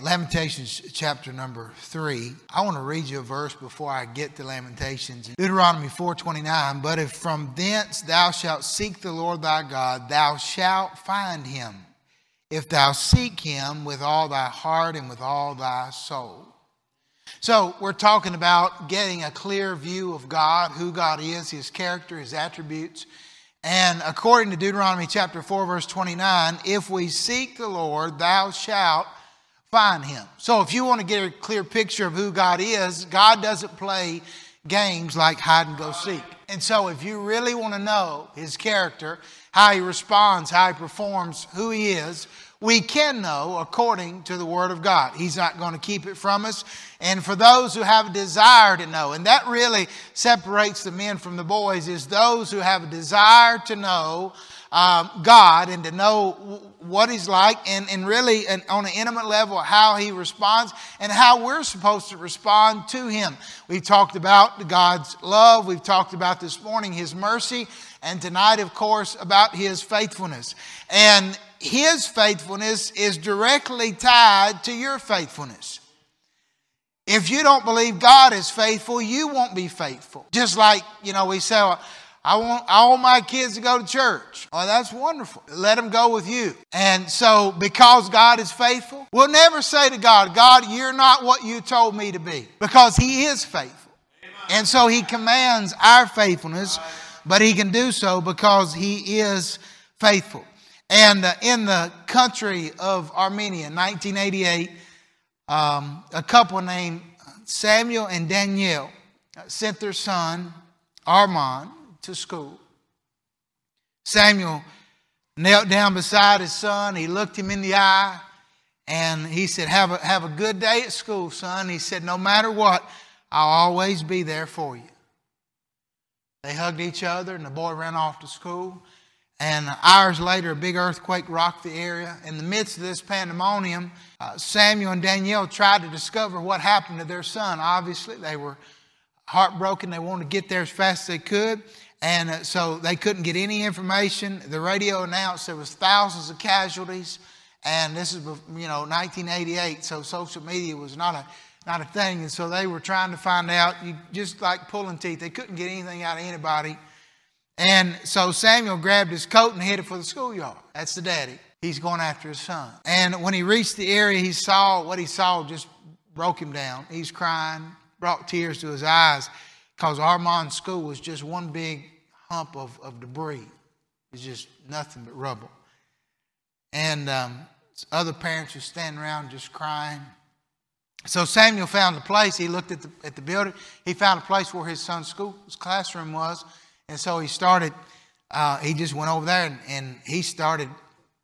Lamentations chapter number three. I want to read you a verse before I get to Lamentations. Deuteronomy 4:29. But if from thence thou shalt seek the Lord thy God, thou shalt find him, if thou seek him with all thy heart and with all thy soul. So we're talking about getting a clear view of God, who God is, his character, his attributes. And according to Deuteronomy chapter 4, verse 29, if we seek the Lord, thou shalt find him. So if you want to get a clear picture of who God is, God doesn't play games like hide and go seek. And so if you really want to know his character, how he responds, how he performs, who he is, we can know according to the Word of God. He's not going to keep it from us. And for those who have a desire to know, and that really separates the men from the boys, is those who have a desire to know um, God and to know what He's like, and, and really and on an intimate level how He responds and how we're supposed to respond to Him. We've talked about God's love, we've talked about this morning His mercy, and tonight, of course, about His faithfulness. And His faithfulness is directly tied to your faithfulness. If you don't believe God is faithful, you won't be faithful. Just like, you know, we say, I want all my kids to go to church. Oh, that's wonderful. Let them go with you. And so, because God is faithful, we'll never say to God, God, you're not what you told me to be, because He is faithful. And so, He commands our faithfulness, but He can do so because He is faithful. And uh, in the country of Armenia, 1988, um, a couple named Samuel and Danielle sent their son, Armand, to school. Samuel knelt down beside his son. He looked him in the eye and he said, Have a, have a good day at school, son. He said, No matter what, I'll always be there for you. They hugged each other and the boy ran off to school. And hours later, a big earthquake rocked the area. In the midst of this pandemonium, uh, Samuel and Danielle tried to discover what happened to their son. Obviously, they were heartbroken. They wanted to get there as fast as they could. And uh, so they couldn't get any information. The radio announced there was thousands of casualties, and this is you know 1988, so social media was not a not a thing. And so they were trying to find out, you, just like pulling teeth. They couldn't get anything out of anybody. And so Samuel grabbed his coat and headed for the schoolyard. That's the daddy. He's going after his son. And when he reached the area, he saw what he saw just broke him down. He's crying, brought tears to his eyes because Armand's school was just one big hump of, of debris. It's just nothing but rubble. And um, other parents were standing around just crying. So Samuel found a place. He looked at the, at the building. He found a place where his son's school, his classroom was. And so he started, uh, he just went over there and, and he started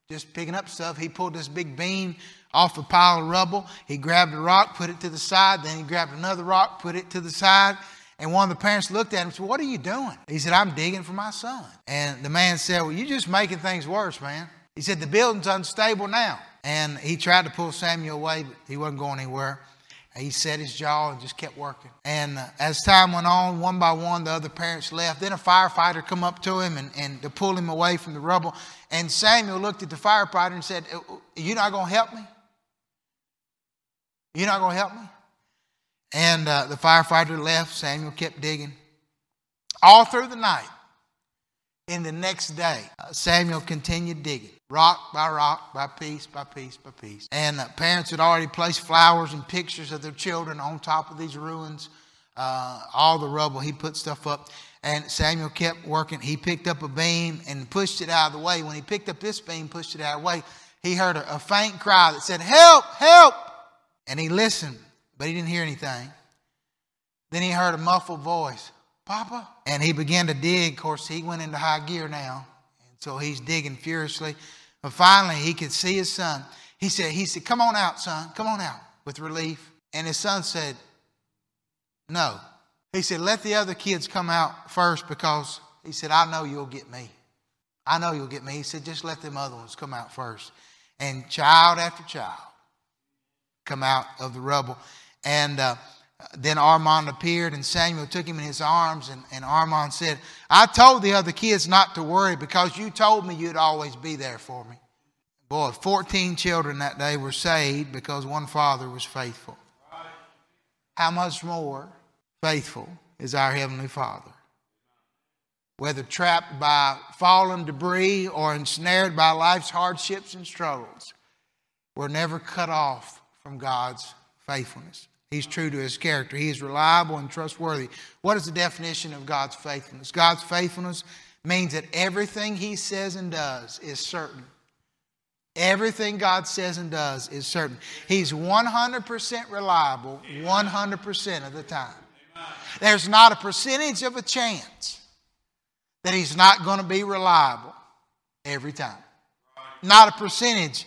just picking up stuff. He pulled this big beam off a pile of rubble. He grabbed a rock, put it to the side. Then he grabbed another rock, put it to the side. And one of the parents looked at him and said, What are you doing? He said, I'm digging for my son. And the man said, Well, you're just making things worse, man. He said, The building's unstable now. And he tried to pull Samuel away, but he wasn't going anywhere. He set his jaw and just kept working. And uh, as time went on, one by one, the other parents left. Then a firefighter come up to him and, and to pull him away from the rubble. And Samuel looked at the firefighter and said, You're not going to help me? You're not going to help me? And uh, the firefighter left. Samuel kept digging. All through the night. And the next day, uh, Samuel continued digging, rock by rock, by piece by piece by piece. And uh, parents had already placed flowers and pictures of their children on top of these ruins. Uh, all the rubble, he put stuff up. And Samuel kept working. He picked up a beam and pushed it out of the way. When he picked up this beam, pushed it out of the way, he heard a, a faint cry that said, Help, help! And he listened but he didn't hear anything. Then he heard a muffled voice, Papa. And he began to dig. Of course, he went into high gear now. And so he's digging furiously. But finally, he could see his son. He said, he said, Come on out, son. Come on out with relief. And his son said, No. He said, Let the other kids come out first because he said, I know you'll get me. I know you'll get me. He said, Just let them other ones come out first. And child after child come out of the rubble. And uh, then Armand appeared, and Samuel took him in his arms. And, and Armand said, I told the other kids not to worry because you told me you'd always be there for me. Boy, 14 children that day were saved because one father was faithful. How much more faithful is our Heavenly Father? Whether trapped by fallen debris or ensnared by life's hardships and struggles, we're never cut off from God's faithfulness. He's true to his character. He is reliable and trustworthy. What is the definition of God's faithfulness? God's faithfulness means that everything he says and does is certain. Everything God says and does is certain. He's 100% reliable 100% of the time. There's not a percentage of a chance that he's not going to be reliable every time. Not a percentage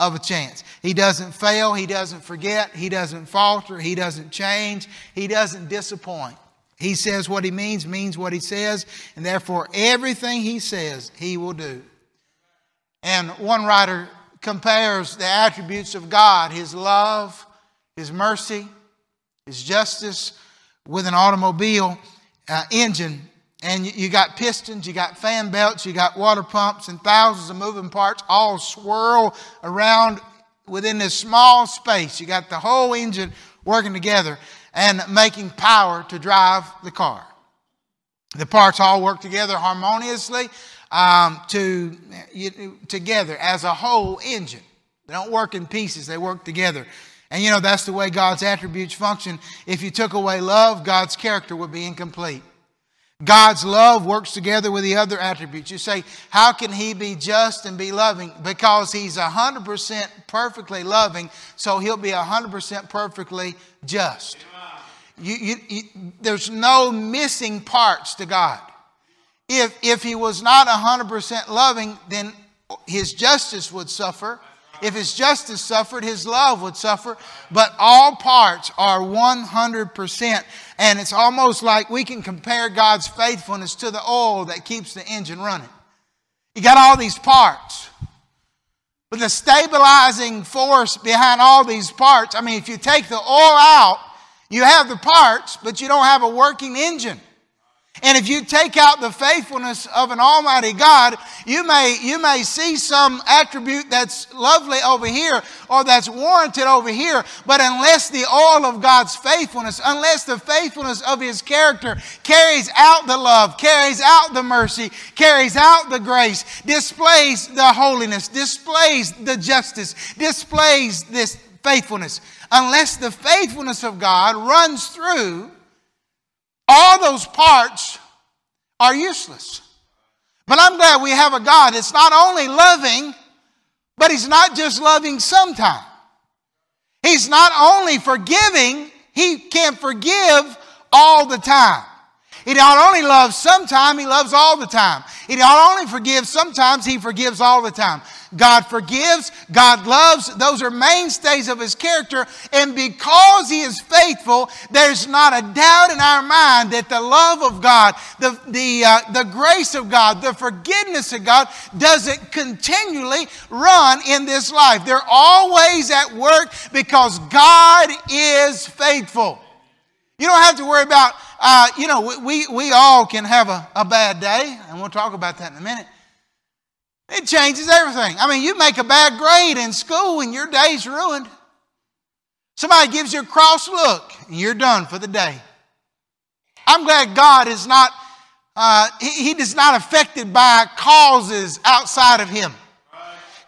of a chance. He doesn't fail, he doesn't forget, he doesn't falter, he doesn't change, he doesn't disappoint. He says what he means, means what he says, and therefore everything he says, he will do. And one writer compares the attributes of God, his love, his mercy, his justice, with an automobile uh, engine. And you got pistons, you got fan belts, you got water pumps, and thousands of moving parts all swirl around within this small space. You got the whole engine working together and making power to drive the car. The parts all work together harmoniously um, to, you, together as a whole engine. They don't work in pieces, they work together. And you know, that's the way God's attributes function. If you took away love, God's character would be incomplete. God's love works together with the other attributes. You say, how can he be just and be loving? Because he's 100% perfectly loving, so he'll be 100% perfectly just. You, you, you, there's no missing parts to God. If, if he was not 100% loving, then his justice would suffer. If his justice suffered, his love would suffer. But all parts are 100%. And it's almost like we can compare God's faithfulness to the oil that keeps the engine running. You got all these parts. But the stabilizing force behind all these parts, I mean, if you take the oil out, you have the parts, but you don't have a working engine. And if you take out the faithfulness of an almighty God, you may, you may see some attribute that's lovely over here or that's warranted over here. But unless the oil of God's faithfulness, unless the faithfulness of his character carries out the love, carries out the mercy, carries out the grace, displays the holiness, displays the justice, displays this faithfulness, unless the faithfulness of God runs through all those parts are useless. But I'm glad we have a God that's not only loving, but He's not just loving sometimes. He's not only forgiving, He can forgive all the time. He not only loves sometimes, He loves all the time. He not only forgives sometimes, He forgives all the time. God forgives, God loves. Those are mainstays of His character. And because He is faithful, there's not a doubt in our mind that the love of God, the, the, uh, the grace of God, the forgiveness of God doesn't continually run in this life. They're always at work because God is faithful. You don't have to worry about, uh, you know, we, we all can have a, a bad day, and we'll talk about that in a minute. It changes everything. I mean, you make a bad grade in school and your day's ruined. Somebody gives you a cross look and you're done for the day. I'm glad God is not, uh, he, he is not affected by causes outside of him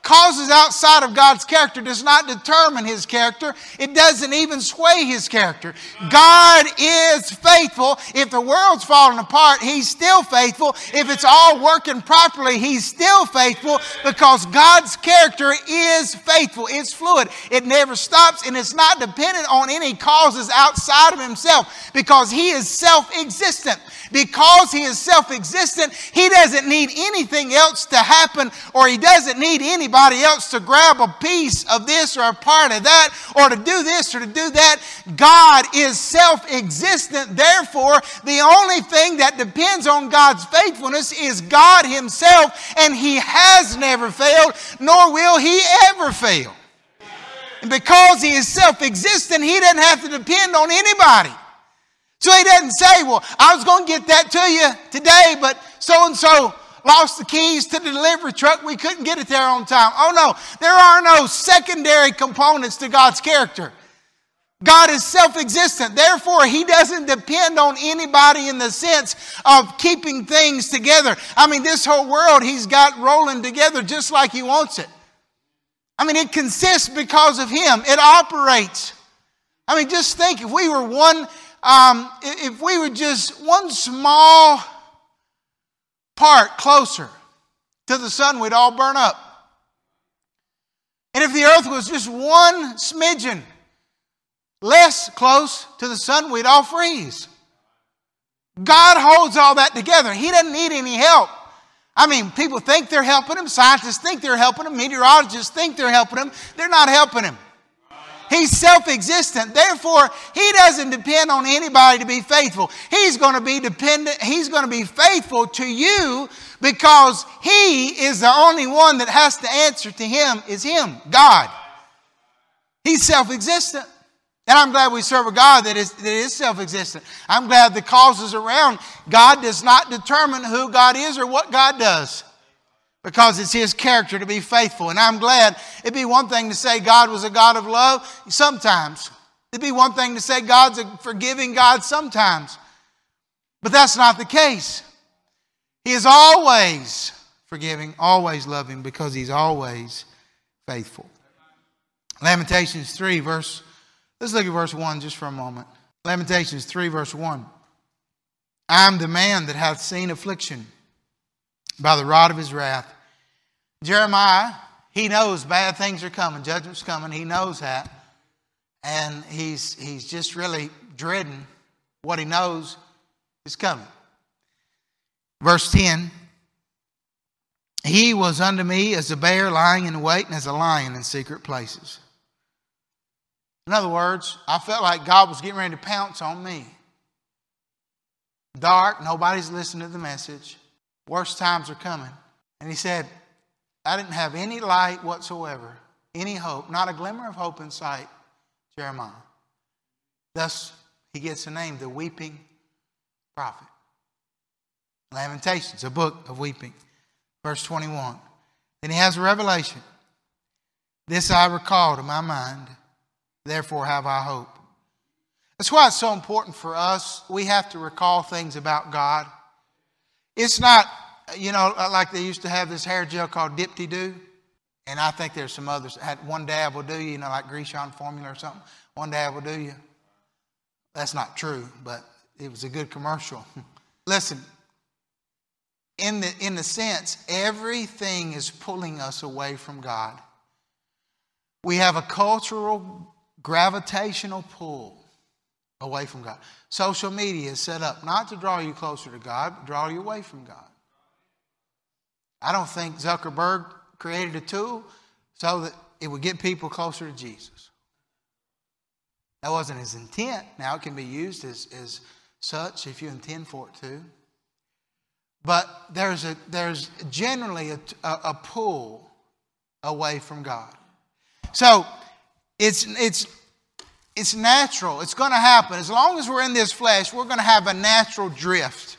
causes outside of God's character does not determine his character. It doesn't even sway his character. God is faithful. If the world's falling apart, he's still faithful. If it's all working properly, he's still faithful because God's character is faithful. It's fluid. It never stops and it's not dependent on any causes outside of himself because he is self-existent. Because he is self-existent, he doesn't need anything else to happen or he doesn't need anybody anybody else to grab a piece of this or a part of that or to do this or to do that. God is self existent. Therefore, the only thing that depends on God's faithfulness is God Himself, and He has never failed, nor will He ever fail. And because He is self existent, He doesn't have to depend on anybody. So He doesn't say, Well, I was going to get that to you today, but so and so lost the keys to the delivery truck. We couldn't get it there on time. Oh no, there are no secondary components to God's character. God is self existent. Therefore, He doesn't depend on anybody in the sense of keeping things together. I mean, this whole world He's got rolling together just like He wants it. I mean, it consists because of Him, it operates. I mean, just think if we were one, um, if we were just one small part closer to the sun, we'd all burn up. And if the earth was just one smidgen less close to the sun, we'd all freeze. God holds all that together. He doesn't need any help. I mean, people think they're helping him, scientists think they're helping him, meteorologists think they're helping him. They're not helping him. He's self existent. Therefore, he doesn't depend on anybody to be faithful. He's going to be dependent, he's going to be faithful to you because he is the only one that has to answer to him, is him, God. He's self existent. And I'm glad we serve a God that is, that is self existent. I'm glad the causes around God does not determine who God is or what God does because it's His character to be faithful. And I'm glad it'd be one thing to say God was a God of love sometimes, it'd be one thing to say God's a forgiving God sometimes. But that's not the case. He is always forgiving, always loving because He's always faithful. Lamentations 3, verse Let's look at verse 1 just for a moment. Lamentations 3, verse 1. I am the man that hath seen affliction by the rod of his wrath. Jeremiah, he knows bad things are coming, judgment's coming. He knows that. And he's, he's just really dreading what he knows is coming. Verse 10 He was unto me as a bear lying in wait and as a lion in secret places. In other words, I felt like God was getting ready to pounce on me. Dark, nobody's listening to the message. Worst times are coming. And he said, I didn't have any light whatsoever, any hope, not a glimmer of hope in sight, Jeremiah. Thus, he gets the name, the weeping prophet. Lamentations, a book of weeping. Verse 21. Then he has a revelation. This I recall to my mind Therefore, have I hope. That's why it's so important for us. We have to recall things about God. It's not, you know, uh, like they used to have this hair gel called Dipty Doo. And I think there's some others. Had one dab will do you, you know, like Grecian formula or something. One dab will do you. That's not true, but it was a good commercial. Listen, in the, in the sense, everything is pulling us away from God. We have a cultural gravitational pull away from God. Social media is set up not to draw you closer to God, but draw you away from God. I don't think Zuckerberg created a tool so that it would get people closer to Jesus. That wasn't his intent. Now it can be used as, as such if you intend for it to. But there's, a, there's generally a, a, a pull away from God. So it's, it's, it's natural. It's going to happen. As long as we're in this flesh, we're going to have a natural drift.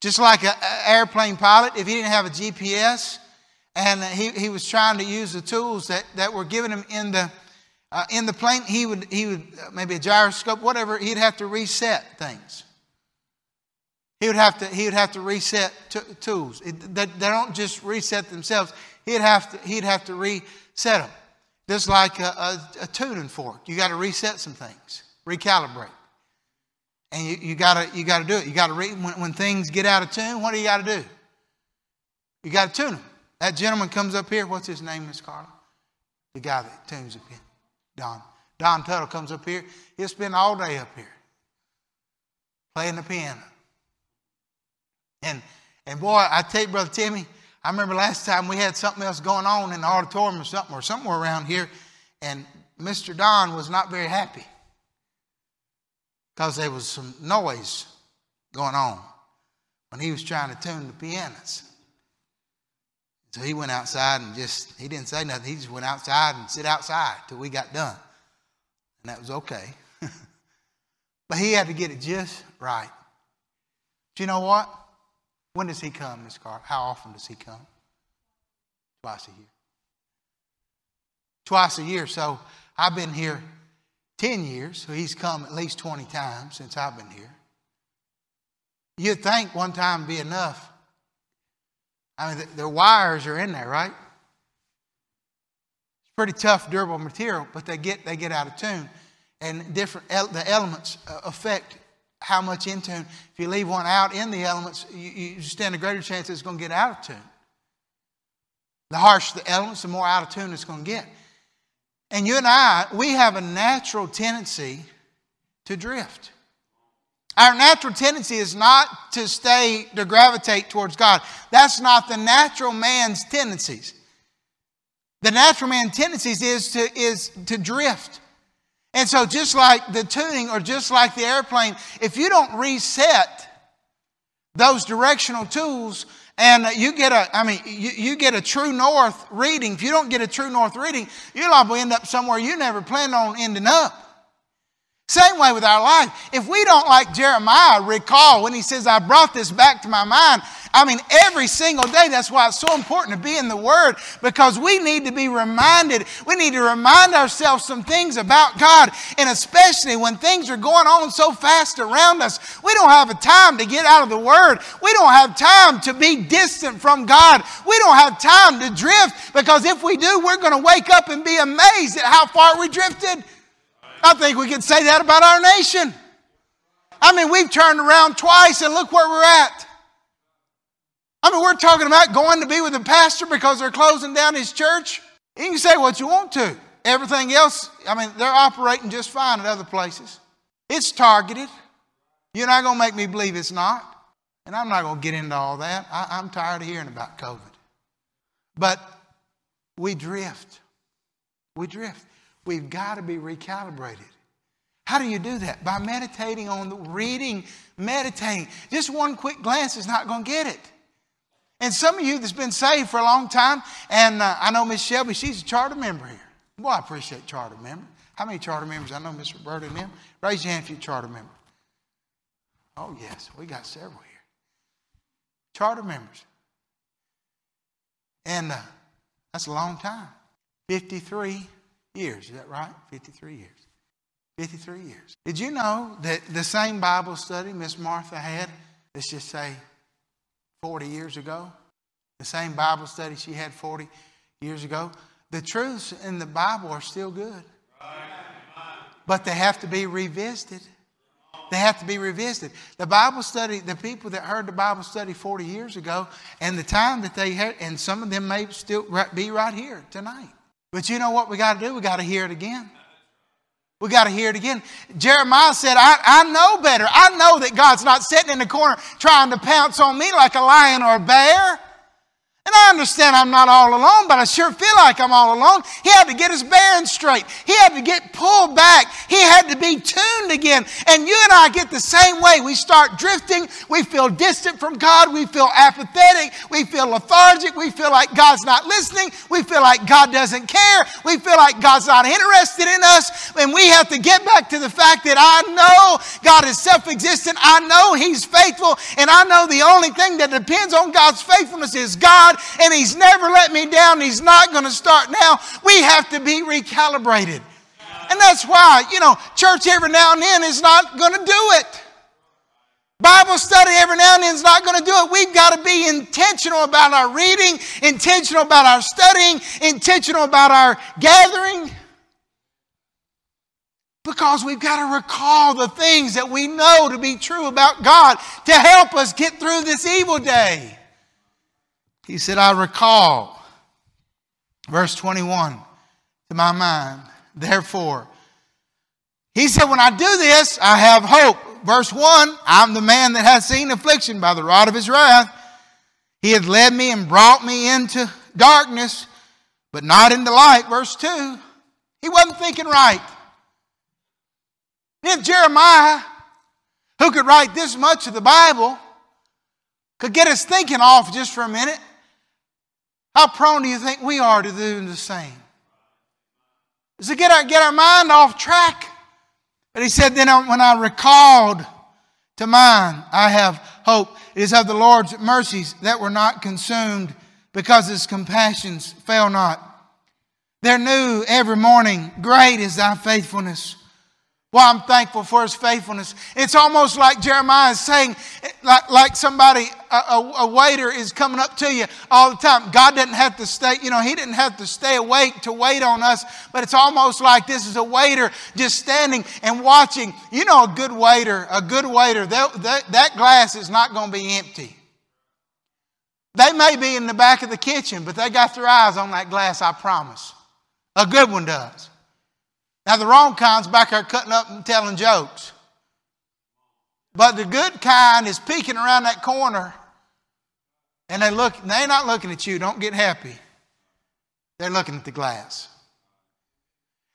Just like an airplane pilot, if he didn't have a GPS and he, he was trying to use the tools that, that were given him in the, uh, in the plane, he would, he would uh, maybe a gyroscope, whatever, he'd have to reset things. He would have to, he would have to reset t- tools. It, they, they don't just reset themselves, he'd have to, he'd have to reset them. Just like a, a, a tuning fork, you got to reset some things, recalibrate. And you, gotta you gotta do it. You got to re- when, when things get out of tune, what do you got to do? You got to tune them. That gentleman comes up here. What's his name, Miss Carla? The guy that tunes up here, Don. Don Tuttle comes up here. He'll spend all day up here playing the piano. And and boy, I tell you, Brother Timmy, I remember last time we had something else going on in the auditorium or something, or somewhere around here, and Mr. Don was not very happy because there was some noise going on when he was trying to tune the pianos. So he went outside and just, he didn't say nothing. He just went outside and sit outside till we got done. And that was okay. but he had to get it just right. But you know what? When does he come, Miss Carr? How often does he come? Twice a year. Twice a year. So I've been here 10 years, so he's come at least 20 times since I've been here. You'd think one time would be enough. I mean, the, the wires are in there, right? It's pretty tough, durable material, but they get, they get out of tune. And different the elements uh, affect how much in tune. If you leave one out in the elements, you, you stand a greater chance it's going to get out of tune. The harsher the elements, the more out of tune it's going to get. And you and I, we have a natural tendency to drift. Our natural tendency is not to stay, to gravitate towards God. That's not the natural man's tendencies. The natural man's tendencies is to, is to drift. And so, just like the tuning or just like the airplane, if you don't reset those directional tools and you get a, I mean, you, you get a true north reading, if you don't get a true north reading, you'll probably end up somewhere you never planned on ending up. Same way with our life. If we don't, like Jeremiah, recall when he says, I brought this back to my mind, I mean, every single day, that's why it's so important to be in the Word because we need to be reminded. We need to remind ourselves some things about God, and especially when things are going on so fast around us. We don't have a time to get out of the Word. We don't have time to be distant from God. We don't have time to drift because if we do, we're going to wake up and be amazed at how far we drifted. I think we could say that about our nation. I mean, we've turned around twice and look where we're at. I mean, we're talking about going to be with the pastor because they're closing down his church. You can say what you want to. Everything else, I mean, they're operating just fine at other places. It's targeted. You're not going to make me believe it's not. And I'm not going to get into all that. I, am tired of hearing about COVID. But we drift. We drift. We've got to be recalibrated. How do you do that? By meditating on the reading, meditating. Just one quick glance is not going to get it. And some of you that's been saved for a long time, and uh, I know Miss Shelby, she's a charter member here. Boy, I appreciate charter member. How many charter members? I know Miss Roberta and them. Raise your hand if you're charter member. Oh, yes, we got several here. Charter members. And uh, that's a long time. 53 years, is that right? 53 years. 53 years. Did you know that the same Bible study Miss Martha had, let's just say 40 years ago, the same Bible study she had 40 years ago, the truths in the Bible are still good. But they have to be revisited. They have to be revisited. The Bible study, the people that heard the Bible study 40 years ago, and the time that they had, and some of them may still be right here tonight. But you know what we got to do? We got to hear it again. We got to hear it again. Jeremiah said, I, I know better. I know that God's not sitting in the corner trying to pounce on me like a lion or a bear. And I understand I'm not all alone, but I sure feel like I'm all alone. He had to get his bearings straight. He had to get pulled back. He had to be tuned again. And you and I get the same way. We start drifting. We feel distant from God. We feel apathetic. We feel lethargic. We feel like God's not listening. We feel like God doesn't care. We feel like God's not interested in us. And we have to get back to the fact that I know God is self existent. I know He's faithful. And I know the only thing that depends on God's faithfulness is God God, and He's never let me down. He's not going to start now. We have to be recalibrated. And that's why, you know, church every now and then is not going to do it. Bible study every now and then is not going to do it. We've got to be intentional about our reading, intentional about our studying, intentional about our gathering. Because we've got to recall the things that we know to be true about God to help us get through this evil day. He said, I recall, verse 21, to my mind, therefore. He said, When I do this, I have hope. Verse 1 I'm the man that has seen affliction by the rod of his wrath. He had led me and brought me into darkness, but not into light. Verse 2 He wasn't thinking right. If Jeremiah, who could write this much of the Bible, could get us thinking off just for a minute, how prone do you think we are to do the same? Is to get our, get our mind off track. But he said, then when I recalled to mind, I have hope. it is of the Lord's mercies that were not consumed because his compassions fail not. They're new every morning. Great is thy faithfulness. Well, I'm thankful for his faithfulness. It's almost like Jeremiah is saying, like, like somebody, a, a, a, waiter is coming up to you all the time. God didn't have to stay, you know, he didn't have to stay awake to wait on us, but it's almost like this is a waiter just standing and watching. You know, a good waiter, a good waiter, that, that, that glass is not going to be empty. They may be in the back of the kitchen, but they got their eyes on that glass, I promise. A good one does. Now, the wrong kind's back there cutting up and telling jokes. But the good kind is peeking around that corner and they look, they're not looking at you. Don't get happy. They're looking at the glass.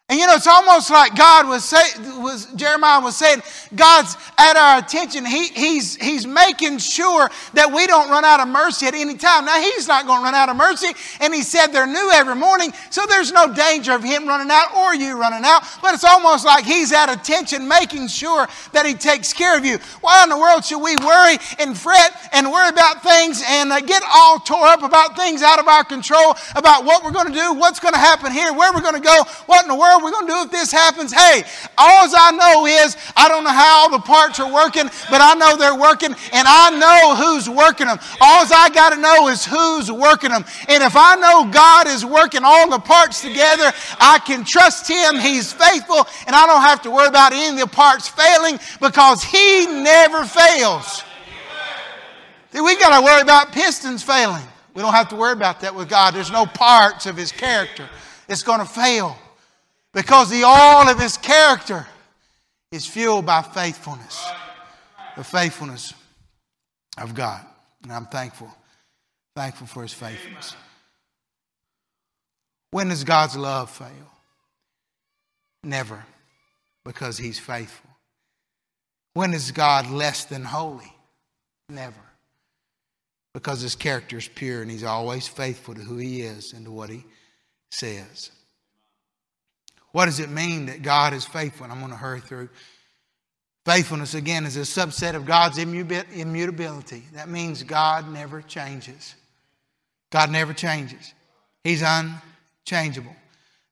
And you know, it's almost like God was saying, was Jeremiah was saying, God's at our attention. He, he's, he's making sure that we don't run out of mercy at any time. Now, He's not going to run out of mercy. And He said they're new every morning, so there's no danger of Him running out or you running out. But it's almost like He's at attention, making sure that He takes care of you. Why in the world should we worry and fret and worry about things and uh, get all tore up about things out of our control, about what we're going to do, what's going to happen here, where we're going to go, what in the world we're going to do if this happens? Hey, all I know is I don't know how all the parts are working, but I know they're working and I know who's working them. All I got to know is who's working them. And if I know God is working all the parts together, I can trust Him. He's faithful and I don't have to worry about any of the parts failing because He never fails. See, we got to worry about pistons failing. We don't have to worry about that with God. There's no parts of His character that's going to fail because the all of his character is fueled by faithfulness. The faithfulness of God. And I'm thankful, thankful for his faithfulness. When does God's love fail? Never, because he's faithful. When is God less than holy? Never. Because his character is pure and he's always faithful to who he is and to what he says. What does it mean that God is faithful? And I'm going to hurry through. Faithfulness, again, is a subset of God's immutability. That means God never changes. God never changes. He's unchangeable.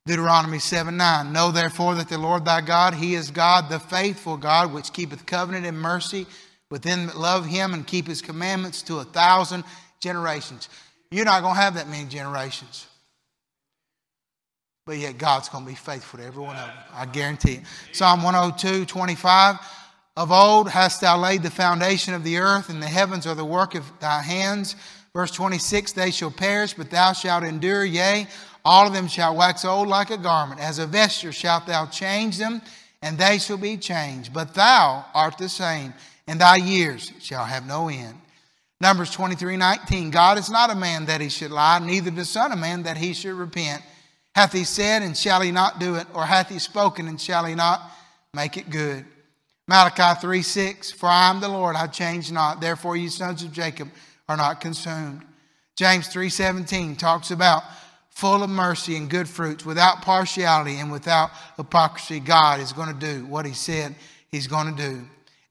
Deuteronomy 7 9. Know therefore that the Lord thy God, He is God, the faithful God, which keepeth covenant and mercy with them that love Him and keep His commandments to a thousand generations. You're not going to have that many generations. But yet God's going to be faithful to every one of them. I guarantee it. Psalm 102, 25. Of old hast thou laid the foundation of the earth, and the heavens are the work of thy hands. Verse 26 They shall perish, but thou shalt endure. Yea, all of them shall wax old like a garment. As a vesture shalt thou change them, and they shall be changed. But thou art the same, and thy years shall have no end. Numbers 23, 19. God is not a man that he should lie, neither the Son of Man that he should repent. Hath he said, and shall he not do it? Or hath he spoken, and shall he not make it good? Malachi 3 6, For I am the Lord, I change not. Therefore, you sons of Jacob are not consumed. James 3 17 talks about full of mercy and good fruits, without partiality and without hypocrisy. God is going to do what he said he's going to do.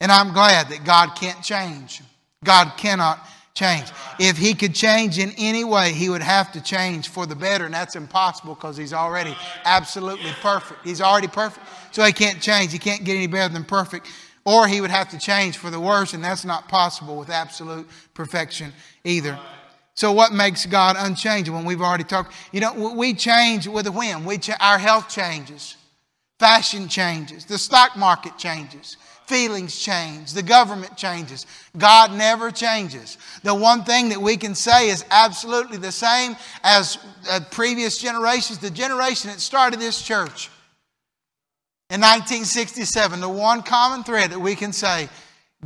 And I'm glad that God can't change. God cannot change. If he could change in any way, he would have to change for the better, and that's impossible because he's already absolutely perfect. He's already perfect. So he can't change. He can't get any better than perfect. Or he would have to change for the worse, and that's not possible with absolute perfection either. So, what makes God unchangeable? When we've already talked, you know, we change with a whim. We ch- our health changes, fashion changes, the stock market changes, feelings change, the government changes. God never changes. The one thing that we can say is absolutely the same as uh, previous generations, the generation that started this church. In 1967, the one common thread that we can say,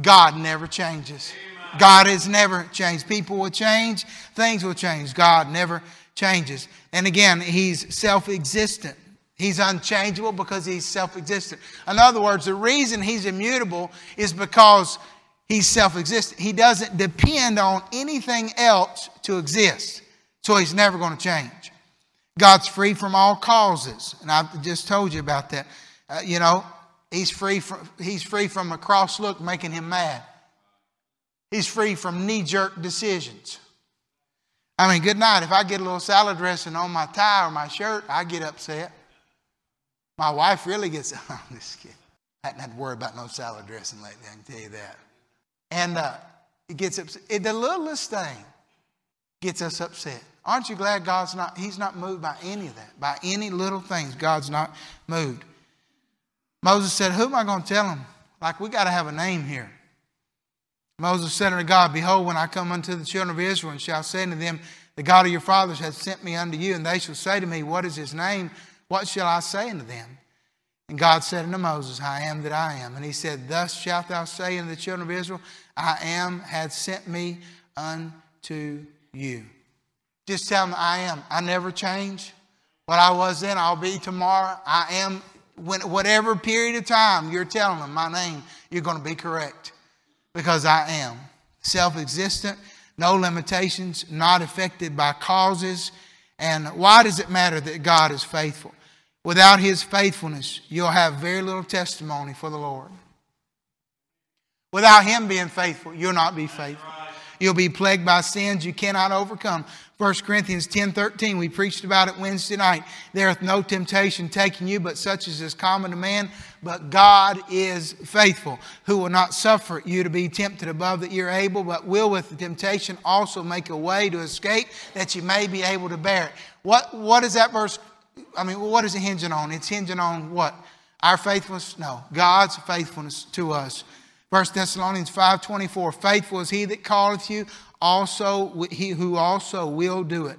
God never changes. God has never changed. People will change, things will change. God never changes. And again, He's self existent. He's unchangeable because he's self existent. In other words, the reason he's immutable is because he's self existent. He doesn't depend on anything else to exist, so he's never going to change. God's free from all causes, and I've just told you about that. Uh, you know, he's free from he's free from a cross look making him mad. He's free from knee jerk decisions. I mean, good night. If I get a little salad dressing on my tie or my shirt, I get upset. My wife really gets, I'm just kidding. I hadn't had to worry about no salad dressing lately, I can tell you that. And uh, it gets upset. It, the littlest thing gets us upset. Aren't you glad God's not, He's not moved by any of that? By any little things, God's not moved. Moses said, Who am I going to tell him? Like, we got to have a name here. Moses said unto God, Behold, when I come unto the children of Israel, and shall say unto them, The God of your fathers hath sent me unto you, and they shall say to me, What is his name? What shall I say unto them? And God said unto Moses, I am that I am. And he said, Thus shalt thou say unto the children of Israel, I am hath sent me unto you. Just tell them I am. I never change. What I was then, I'll be tomorrow. I am when, whatever period of time you're telling them my name, you're going to be correct because I am self existent, no limitations, not affected by causes. And why does it matter that God is faithful? Without His faithfulness, you'll have very little testimony for the Lord. Without Him being faithful, you'll not be faithful. You'll be plagued by sins you cannot overcome. 1 Corinthians 10 13, we preached about it Wednesday night. There is no temptation taking you, but such as is common to man. But God is faithful, who will not suffer you to be tempted above that you're able, but will with the temptation also make a way to escape that you may be able to bear it. What, what is that verse? I mean, what is it hinging on? It's hinging on what? Our faithfulness? No, God's faithfulness to us. 1 Thessalonians 5.24, faithful is he that calleth you, also he who also will do it.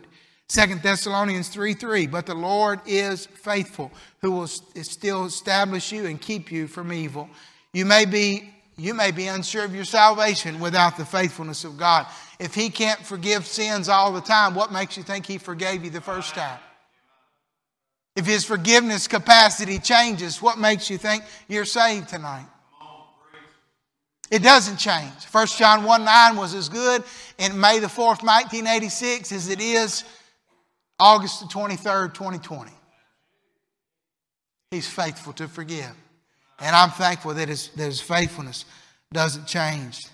2 Thessalonians 3 3, but the Lord is faithful, who will still establish you and keep you from evil. You may be you may be unsure of your salvation without the faithfulness of God. If He can't forgive sins all the time, what makes you think He forgave you the first time? If His forgiveness capacity changes, what makes you think you're saved tonight? It doesn't change. 1 John 1 9 was as good in May the 4th, 1986, as it is August the 23rd, 2020. He's faithful to forgive. And I'm thankful that his, that his faithfulness doesn't change.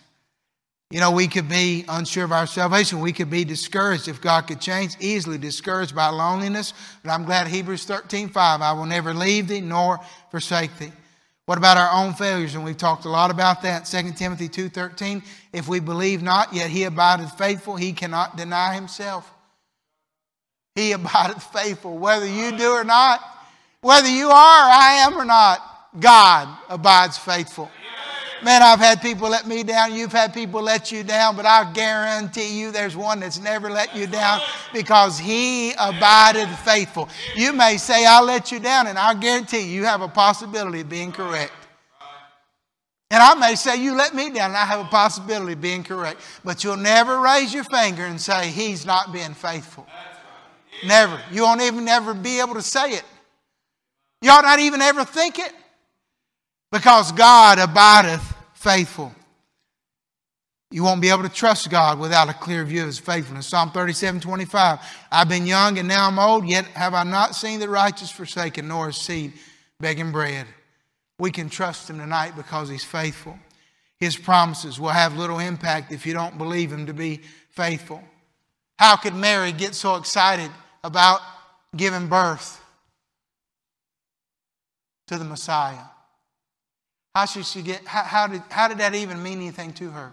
You know, we could be unsure of our salvation. We could be discouraged if God could change, easily discouraged by loneliness. But I'm glad Hebrews 13 5, I will never leave thee nor forsake thee. What about our own failures? And we've talked a lot about that. 2 Timothy 2.13, if we believe not, yet he abideth faithful, he cannot deny himself. He abideth faithful, whether you do or not, whether you are, I am or not, God abides faithful. Man, I've had people let me down. You've had people let you down, but I guarantee you there's one that's never let you down because he abided faithful. You may say, I let you down, and I guarantee you, you have a possibility of being correct. And I may say, You let me down, and I have a possibility of being correct. But you'll never raise your finger and say, He's not being faithful. Never. You won't even ever be able to say it. Ought not even ever think it. Because God abideth faithful. You won't be able to trust God without a clear view of His faithfulness. Psalm 37 25. I've been young and now I'm old, yet have I not seen the righteous forsaken, nor his seed begging bread. We can trust Him tonight because He's faithful. His promises will have little impact if you don't believe Him to be faithful. How could Mary get so excited about giving birth to the Messiah? How should she get, how, how, did, how did that even mean anything to her?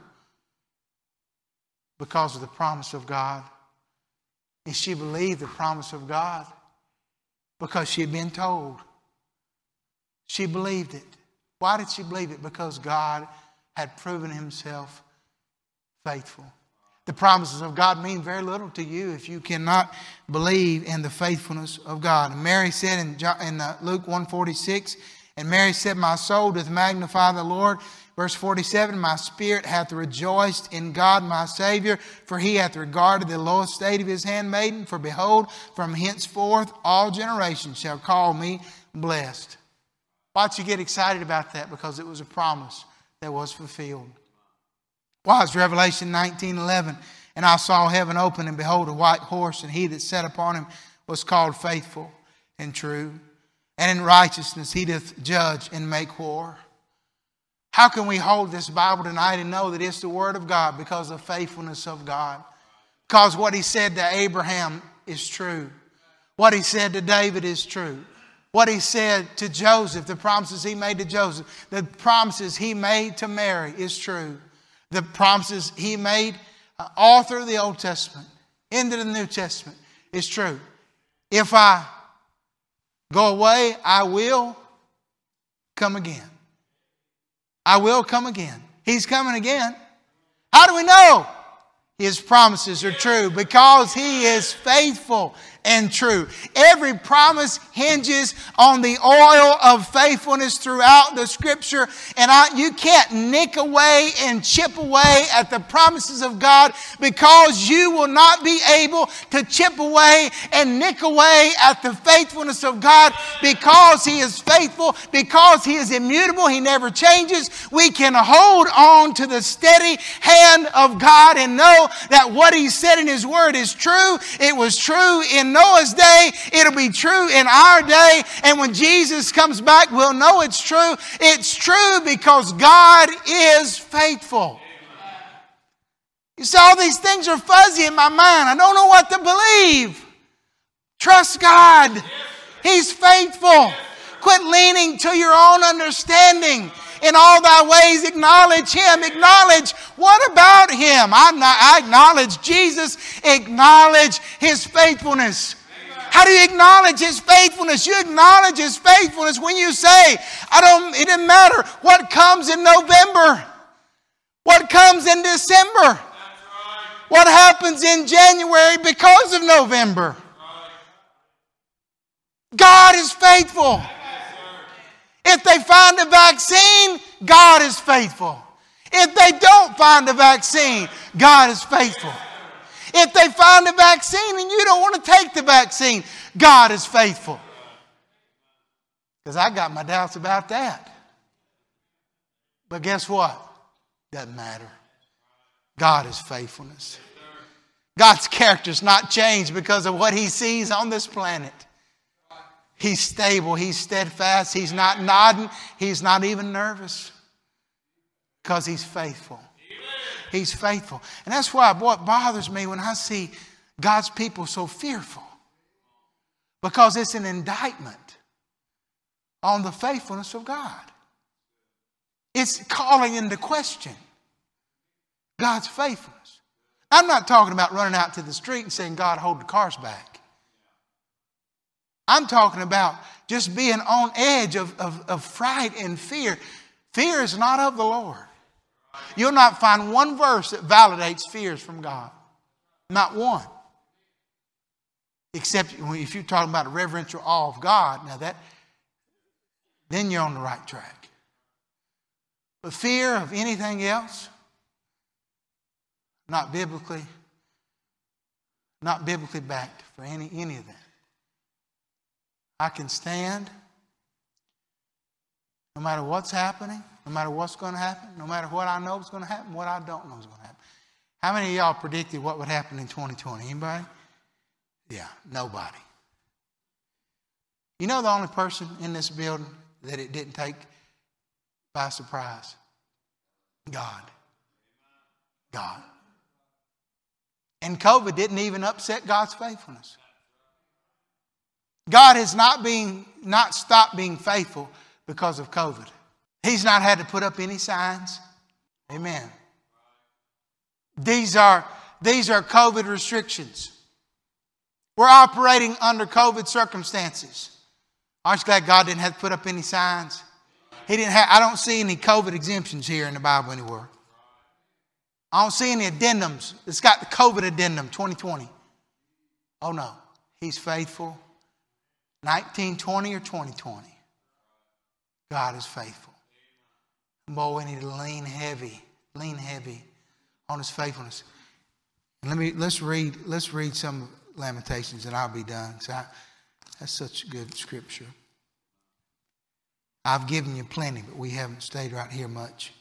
Because of the promise of God. And she believed the promise of God because she had been told. She believed it. Why did she believe it? Because God had proven himself faithful. The promises of God mean very little to you if you cannot believe in the faithfulness of God. Mary said in, in uh, Luke 146, and Mary said, My soul doth magnify the Lord. Verse 47 My spirit hath rejoiced in God my Savior, for he hath regarded the low estate of his handmaiden. For behold, from henceforth all generations shall call me blessed. Why don't you get excited about that? Because it was a promise that was fulfilled. Why is Revelation 19 11? And I saw heaven open, and behold, a white horse, and he that sat upon him was called faithful and true and in righteousness he doth judge and make war. How can we hold this Bible tonight and know that it's the Word of God because of the faithfulness of God? Because what He said to Abraham is true. What He said to David is true. What He said to Joseph, the promises He made to Joseph, the promises He made to Mary is true. The promises He made, uh, all through the Old Testament, into the New Testament, is true. If I go away, I will come again. I will come again. He's coming again. How do we know? His promises are true because He is faithful and true. Every promise hinges on the oil of faithfulness throughout the scripture. And I, you can't nick away and chip away at the promises of God because you will not be able to chip away and nick away at the faithfulness of God because He is faithful, because He is immutable, He never changes. We can hold on to the steady hand of God and know that what He said in His Word is true. It was true in Noah's day, it'll be true in our day. And when Jesus comes back, we'll know it's true. It's true because God is faithful. You see, all these things are fuzzy in my mind. I don't know what to believe. Trust God, He's faithful. Quit leaning to your own understanding in all thy ways acknowledge him. Acknowledge what about him? I'm not, I acknowledge Jesus, acknowledge his faithfulness. How do you acknowledge his faithfulness? You acknowledge his faithfulness when you say, I don't, it doesn't matter what comes in November, what comes in December, what happens in January because of November. God is faithful. If they find a vaccine, God is faithful. If they don't find a vaccine, God is faithful. If they find a vaccine and you don't want to take the vaccine, God is faithful. Because I got my doubts about that. But guess what? Doesn't matter. God is faithfulness. God's character is not changed because of what he sees on this planet. He's stable, he's steadfast, he's not nodding, he's not even nervous because he's faithful. He's faithful. And that's why what bothers me when I see God's people so fearful because it's an indictment on the faithfulness of God. It's calling into question God's faithfulness. I'm not talking about running out to the street and saying, God, hold the cars back. I'm talking about just being on edge of, of, of fright and fear. Fear is not of the Lord. You'll not find one verse that validates fears from God. Not one. Except if you're talking about a reverential awe of God, now that, then you're on the right track. But fear of anything else, not biblically, not biblically backed for any, any of that. I can stand no matter what's happening, no matter what's going to happen, no matter what I know is going to happen, what I don't know is going to happen. How many of y'all predicted what would happen in 2020? Anybody? Yeah, nobody. You know the only person in this building that it didn't take by surprise? God. God. And COVID didn't even upset God's faithfulness. God has not, been, not stopped being faithful because of COVID. He's not had to put up any signs. Amen. These are, these are COVID restrictions. We're operating under COVID circumstances. Aren't you glad God didn't have to put up any signs? He didn't have, I don't see any COVID exemptions here in the Bible anywhere. I don't see any addendums. It's got the COVID addendum 2020. Oh no, He's faithful 1920 or 2020, God is faithful. Boy, we need to lean heavy, lean heavy on his faithfulness. And let me let's read let's read some Lamentations and I'll be done. I, that's such good scripture. I've given you plenty, but we haven't stayed right here much.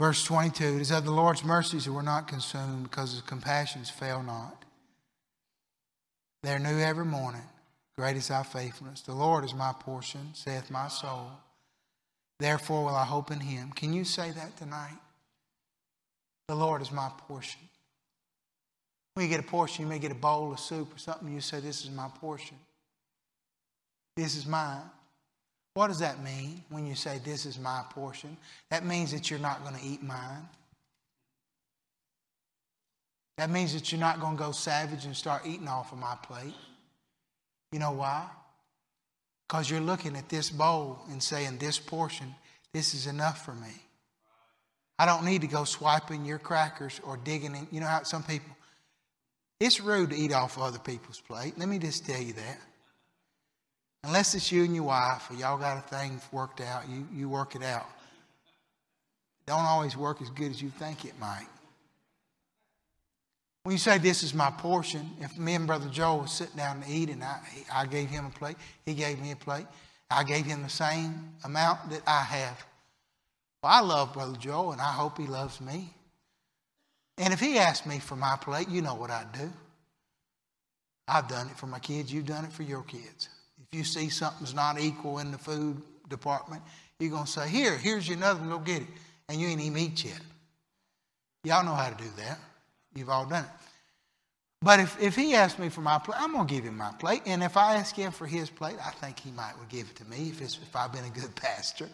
Verse 22 It is of the Lord's mercies that we're not consumed because his compassions fail not. They're new every morning. Great is thy faithfulness. The Lord is my portion, saith my soul. Therefore will I hope in him. Can you say that tonight? The Lord is my portion. When you get a portion, you may get a bowl of soup or something. You say, This is my portion. This is mine. What does that mean when you say, This is my portion? That means that you're not going to eat mine. That means that you're not going to go savage and start eating off of my plate. You know why? Because you're looking at this bowl and saying, This portion, this is enough for me. I don't need to go swiping your crackers or digging in. You know how some people, it's rude to eat off of other people's plate. Let me just tell you that. Unless it's you and your wife or y'all got a thing worked out, you, you work it out. Don't always work as good as you think it might. When you say this is my portion, if me and Brother Joel was sitting down to eat and I, I gave him a plate, he gave me a plate, I gave him the same amount that I have. Well, I love Brother Joel and I hope he loves me. And if he asked me for my plate, you know what I'd do. I've done it for my kids, you've done it for your kids. If you see something's not equal in the food department, you're going to say, Here, here's your another one, go get it. And you ain't even eat yet. Y'all know how to do that. You've all done it. But if, if he asked me for my plate, I'm going to give him my plate. And if I ask him for his plate, I think he might would give it to me if, if I've been a good pastor.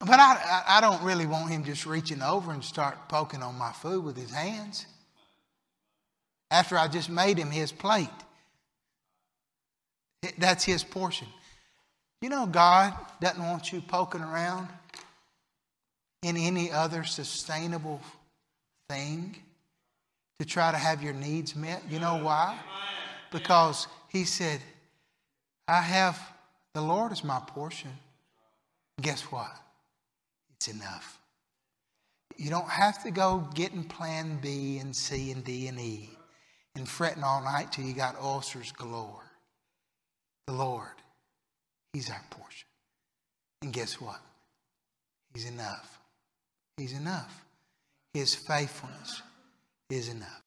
But I, I, I don't really want him just reaching over and start poking on my food with his hands after I just made him his plate. That's his portion. You know, God doesn't want you poking around in any other sustainable thing to try to have your needs met. You know why? Because he said, I have, the Lord is my portion. Guess what? It's enough. You don't have to go getting plan B and C and D and E and fretting all night till you got ulcers galore. The Lord, He's our portion. And guess what? He's enough. He's enough. His faithfulness is enough.